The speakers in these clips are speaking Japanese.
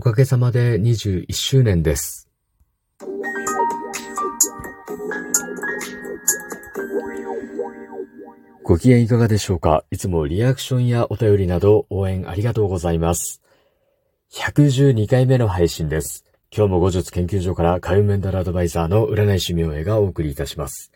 おかげさまで21周年です。ご機嫌いかがでしょうか？いつもリアクションやお便りなど応援ありがとうございます。112回目の配信です。今日も後日研究所からカウメンタルアドバイザーの占い師明恵がお送りいたします。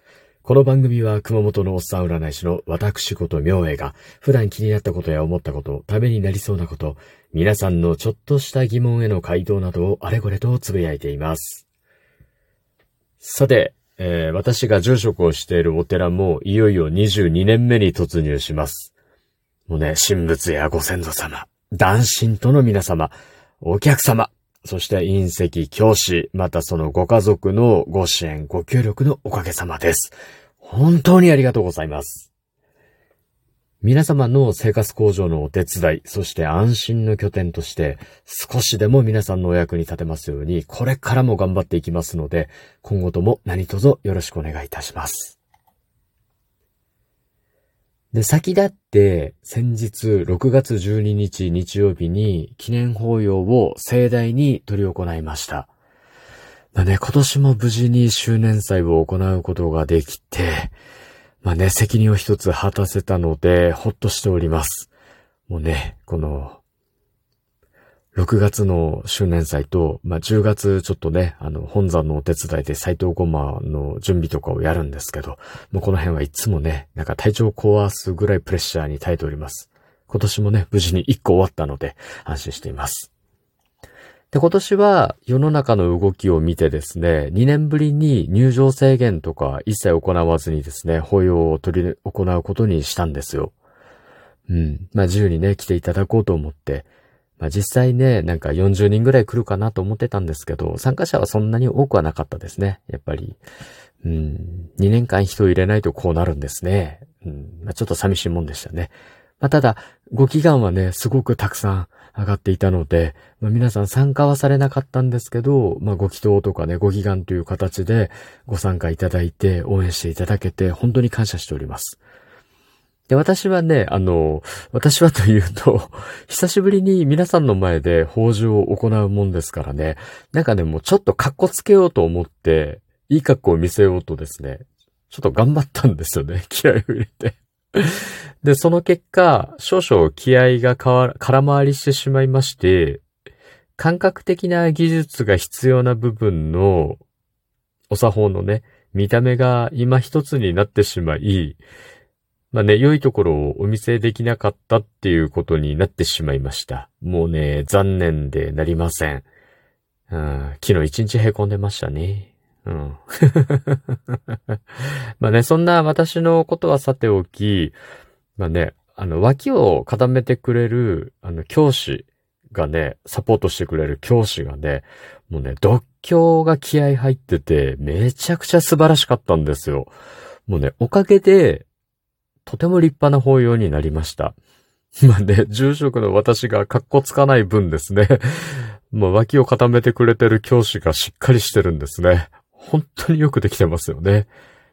この番組は熊本のおっさん占い師の私こと明恵が普段気になったことや思ったこと、ためになりそうなこと、皆さんのちょっとした疑問への回答などをあれこれとつぶやいています。さて、えー、私が住職をしているお寺もいよいよ22年目に突入します。もうね、神仏やご先祖様、男神との皆様、お客様、そして隕石、教師、またそのご家族のご支援、ご協力のおかげさまです。本当にありがとうございます。皆様の生活向上のお手伝い、そして安心の拠点として、少しでも皆さんのお役に立てますように、これからも頑張っていきますので、今後とも何卒よろしくお願いいたします。で、先立って、先日6月12日日曜日に記念法要を盛大に取り行いました。まあね、今年も無事に周年祭を行うことができて、まあね、責任を一つ果たせたので、ほっとしております。もうね、この、6月の周年祭と、まあ、10月ちょっとね、あの、本山のお手伝いで斎藤ごまの準備とかをやるんですけど、もうこの辺はいつもね、なんか体調を壊すぐらいプレッシャーに耐えております。今年もね、無事に1個終わったので、安心しています。で、今年は世の中の動きを見てですね、2年ぶりに入場制限とか一切行わずにですね、法要を取り、行うことにしたんですよ。うん。まあ自由にね、来ていただこうと思って、まあ実際ね、なんか40人ぐらい来るかなと思ってたんですけど、参加者はそんなに多くはなかったですね。やっぱり、うん、2年間人を入れないとこうなるんですね。うん、まあちょっと寂しいもんでしたね。まあただ、ご祈願はね、すごくたくさん上がっていたので、まあ、皆さん参加はされなかったんですけど、まあ、ご祈祷とかね、ご祈願という形でご参加いただいて、応援していただけて、本当に感謝しております。で、私はね、あの、私はというと、久しぶりに皆さんの前で法事を行うもんですからね、なんかね、もうちょっと格好つけようと思って、いい格好を見せようとですね、ちょっと頑張ったんですよね、気合を入れて。で、その結果、少々気合が空回りしてしまいまして、感覚的な技術が必要な部分のお作法のね、見た目が今一つになってしまい、まあね、良いところをお見せできなかったっていうことになってしまいました。もうね、残念でなりません。うん、昨日一日凹んでましたね。うん。まあね、そんな私のことはさておき、まあね、あの、脇を固めてくれる、あの、教師がね、サポートしてくれる教師がね、もうね、独協が気合入ってて、めちゃくちゃ素晴らしかったんですよ。もうね、おかげで、とても立派な法要になりました。まあね、住職の私が格好つかない分ですね。まあ脇を固めてくれてる教師がしっかりしてるんですね。本当によくできてますよね。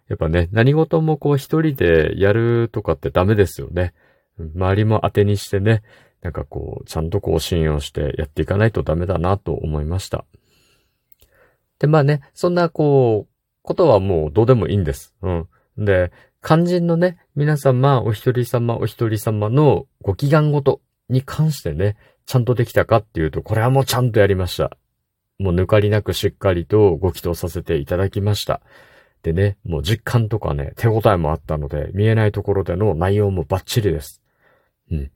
やっぱね、何事もこう一人でやるとかってダメですよね。周りも当てにしてね、なんかこう、ちゃんとこう信用してやっていかないとダメだなと思いました。で、まあね、そんなこう、ことはもうどうでもいいんです。うん。で、肝心のね、皆様、お一人様、お一人様のご祈願ごとに関してね、ちゃんとできたかっていうと、これはもうちゃんとやりました。もう抜かりなくしっかりとご祈祷させていただきました。でね、もう実感とかね、手応えもあったので、見えないところでの内容もバッチリです。うん。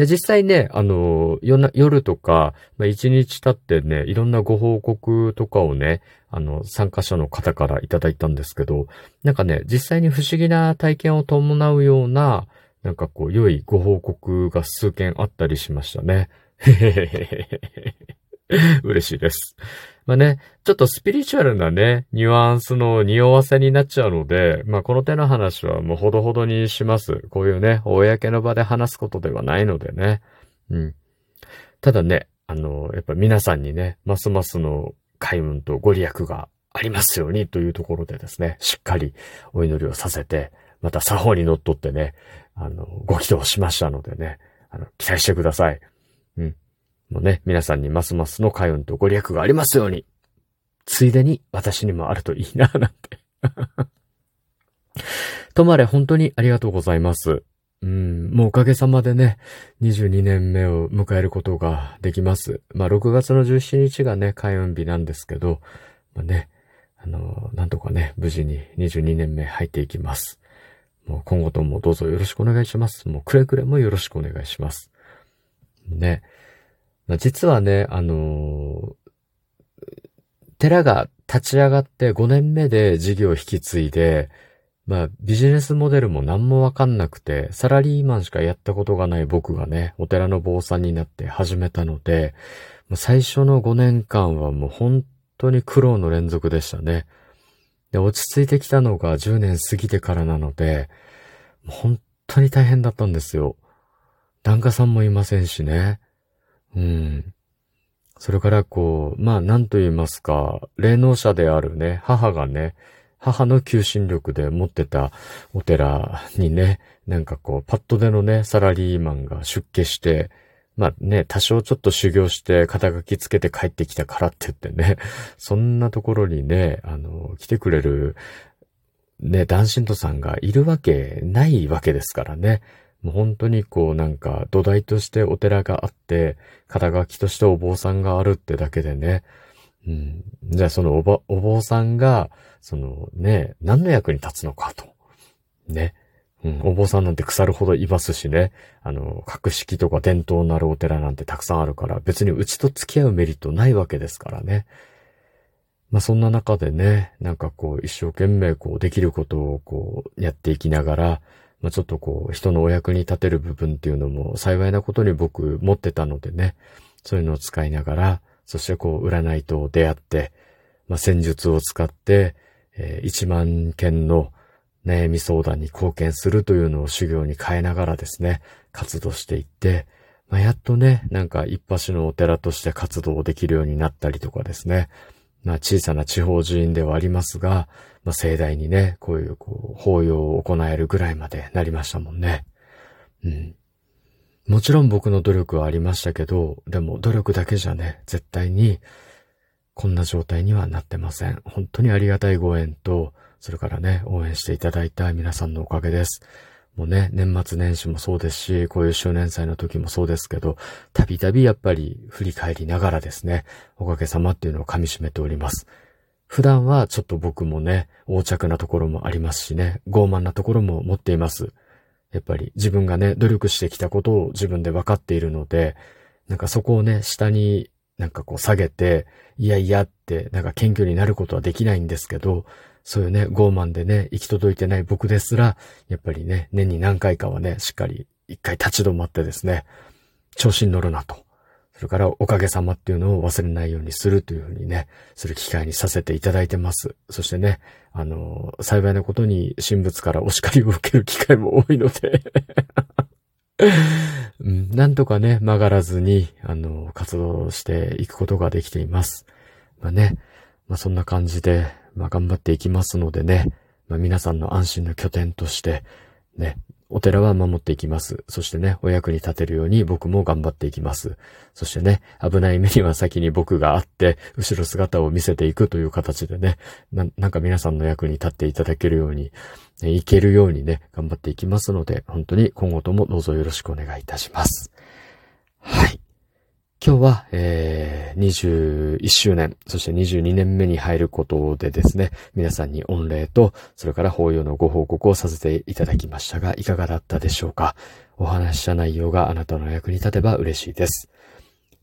で、実際ね、あの、夜とか、まあ、一日経ってね、いろんなご報告とかをね、あの、参加者の方からいただいたんですけど、なんかね、実際に不思議な体験を伴うような、なんかこう、良いご報告が数件あったりしましたね。嬉しいです。まあね、ちょっとスピリチュアルなね、ニュアンスの匂わせになっちゃうので、まあこの手の話はもうほどほどにします。こういうね、公の場で話すことではないのでね。うん。ただね、あの、やっぱ皆さんにね、ますますの開運とご利益がありますようにというところでですね、しっかりお祈りをさせて、また作法に乗っ取ってね、あの、ご祈祷しましたのでね、あの、期待してください。うん。もうね、皆さんにますますの開運とご利益がありますように。ついでに私にもあるといいな、なんて。とまれ本当にありがとうございます。うん、もうおかげさまでね、22年目を迎えることができます。まあ、6月の17日がね、開運日なんですけど、まあね、あの、なんとかね、無事に22年目入っていきます。もう今後ともどうぞよろしくお願いします。もうくれくれもよろしくお願いします。ね。ま実はね、あの寺が立ち上がって5年目で事業を引き継いで、まあビジネスモデルも何もわかんなくて、サラリーマンしかやったことがない僕がね、お寺の坊さんになって始めたので、最初の5年間はもう本当に苦労の連続でしたね。で、落ち着いてきたのが10年過ぎてからなので、本当に大変だったんですよ。檀家さんもいませんしね。うん。それからこう、まあ何と言いますか、霊能者であるね、母がね、母の求心力で持ってたお寺にね、なんかこう、パッドでのね、サラリーマンが出家して、まあね、多少ちょっと修行して肩書きつけて帰ってきたからって言ってね、そんなところにね、あの、来てくれる、ね、男神徒さんがいるわけないわけですからね。もう本当にこうなんか土台としてお寺があって、肩書きとしてお坊さんがあるってだけでね、うん、じゃあそのおば、お坊さんが、そのね、何の役に立つのかと。ね。うん、お坊さんなんて腐るほどいますしね。あの、格式とか伝統のあるお寺なんてたくさんあるから、別にうちと付き合うメリットないわけですからね。まあそんな中でね、なんかこう一生懸命こうできることをこうやっていきながら、まあちょっとこう人のお役に立てる部分っていうのも幸いなことに僕持ってたのでね、そういうのを使いながら、そしてこう占いと出会って、まあ戦術を使って、えー、1万件の悩み相談に貢献するというのを修行に変えながらですね、活動していって、まあ、やっとね、なんか一発のお寺として活動できるようになったりとかですね、まあ小さな地方寺院ではありますが、まあ盛大にね、こういうこう、法要を行えるぐらいまでなりましたもんね。うん。もちろん僕の努力はありましたけど、でも努力だけじゃね、絶対にこんな状態にはなってません。本当にありがたいご縁と、それからね、応援していただいた皆さんのおかげです。もうね、年末年始もそうですし、こういう周年祭の時もそうですけど、たびたびやっぱり振り返りながらですね、おかげさまっていうのを噛み締めております。普段はちょっと僕もね、横着なところもありますしね、傲慢なところも持っています。やっぱり自分がね、努力してきたことを自分で分かっているので、なんかそこをね、下になんかこう下げて、いやいやって、なんか謙虚になることはできないんですけど、そういうね、傲慢でね、行き届いてない僕ですら、やっぱりね、年に何回かはね、しっかり一回立ち止まってですね、調子に乗るなと。それからおかげさまっていうのを忘れないようにするというふうにね、する機会にさせていただいてます。そしてね、あの、幸いなことに神仏からお叱りを受ける機会も多いので、なんとかね、曲がらずに、あの、活動していくことができています。まあね、まあそんな感じで、まあ頑張っていきますのでね、まあ皆さんの安心の拠点として、ね、お寺は守っていきます。そしてね、お役に立てるように僕も頑張っていきます。そしてね、危ない目には先に僕があって、後ろ姿を見せていくという形でね、ななんか皆さんの役に立っていただけるように、いけるようにね、頑張っていきますので、本当に今後ともどうぞよろしくお願いいたします。今日は、えー、21周年、そして22年目に入ることでですね、皆さんに御礼と、それから法要のご報告をさせていただきましたが、いかがだったでしょうか？お話した内容があなたの役に立てば嬉しいです。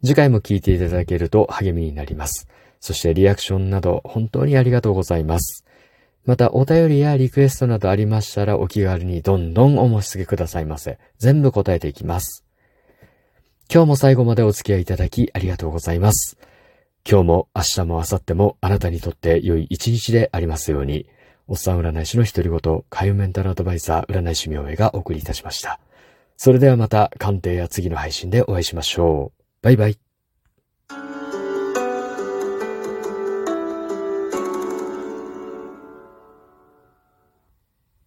次回も聞いていただけると励みになります。そしてリアクションなど本当にありがとうございます。またお便りやリクエストなどありましたらお気軽にどんどんお申し付けくださいませ。全部答えていきます。今日も最後までお付き合いいただきありがとうございます。今日も明日も明後日もあなたにとって良い一日でありますように、おっさん占い師の独り言、海運メンタルアドバイザー占い師明恵がお送りいたしました。それではまた鑑定や次の配信でお会いしましょう。バイバイ。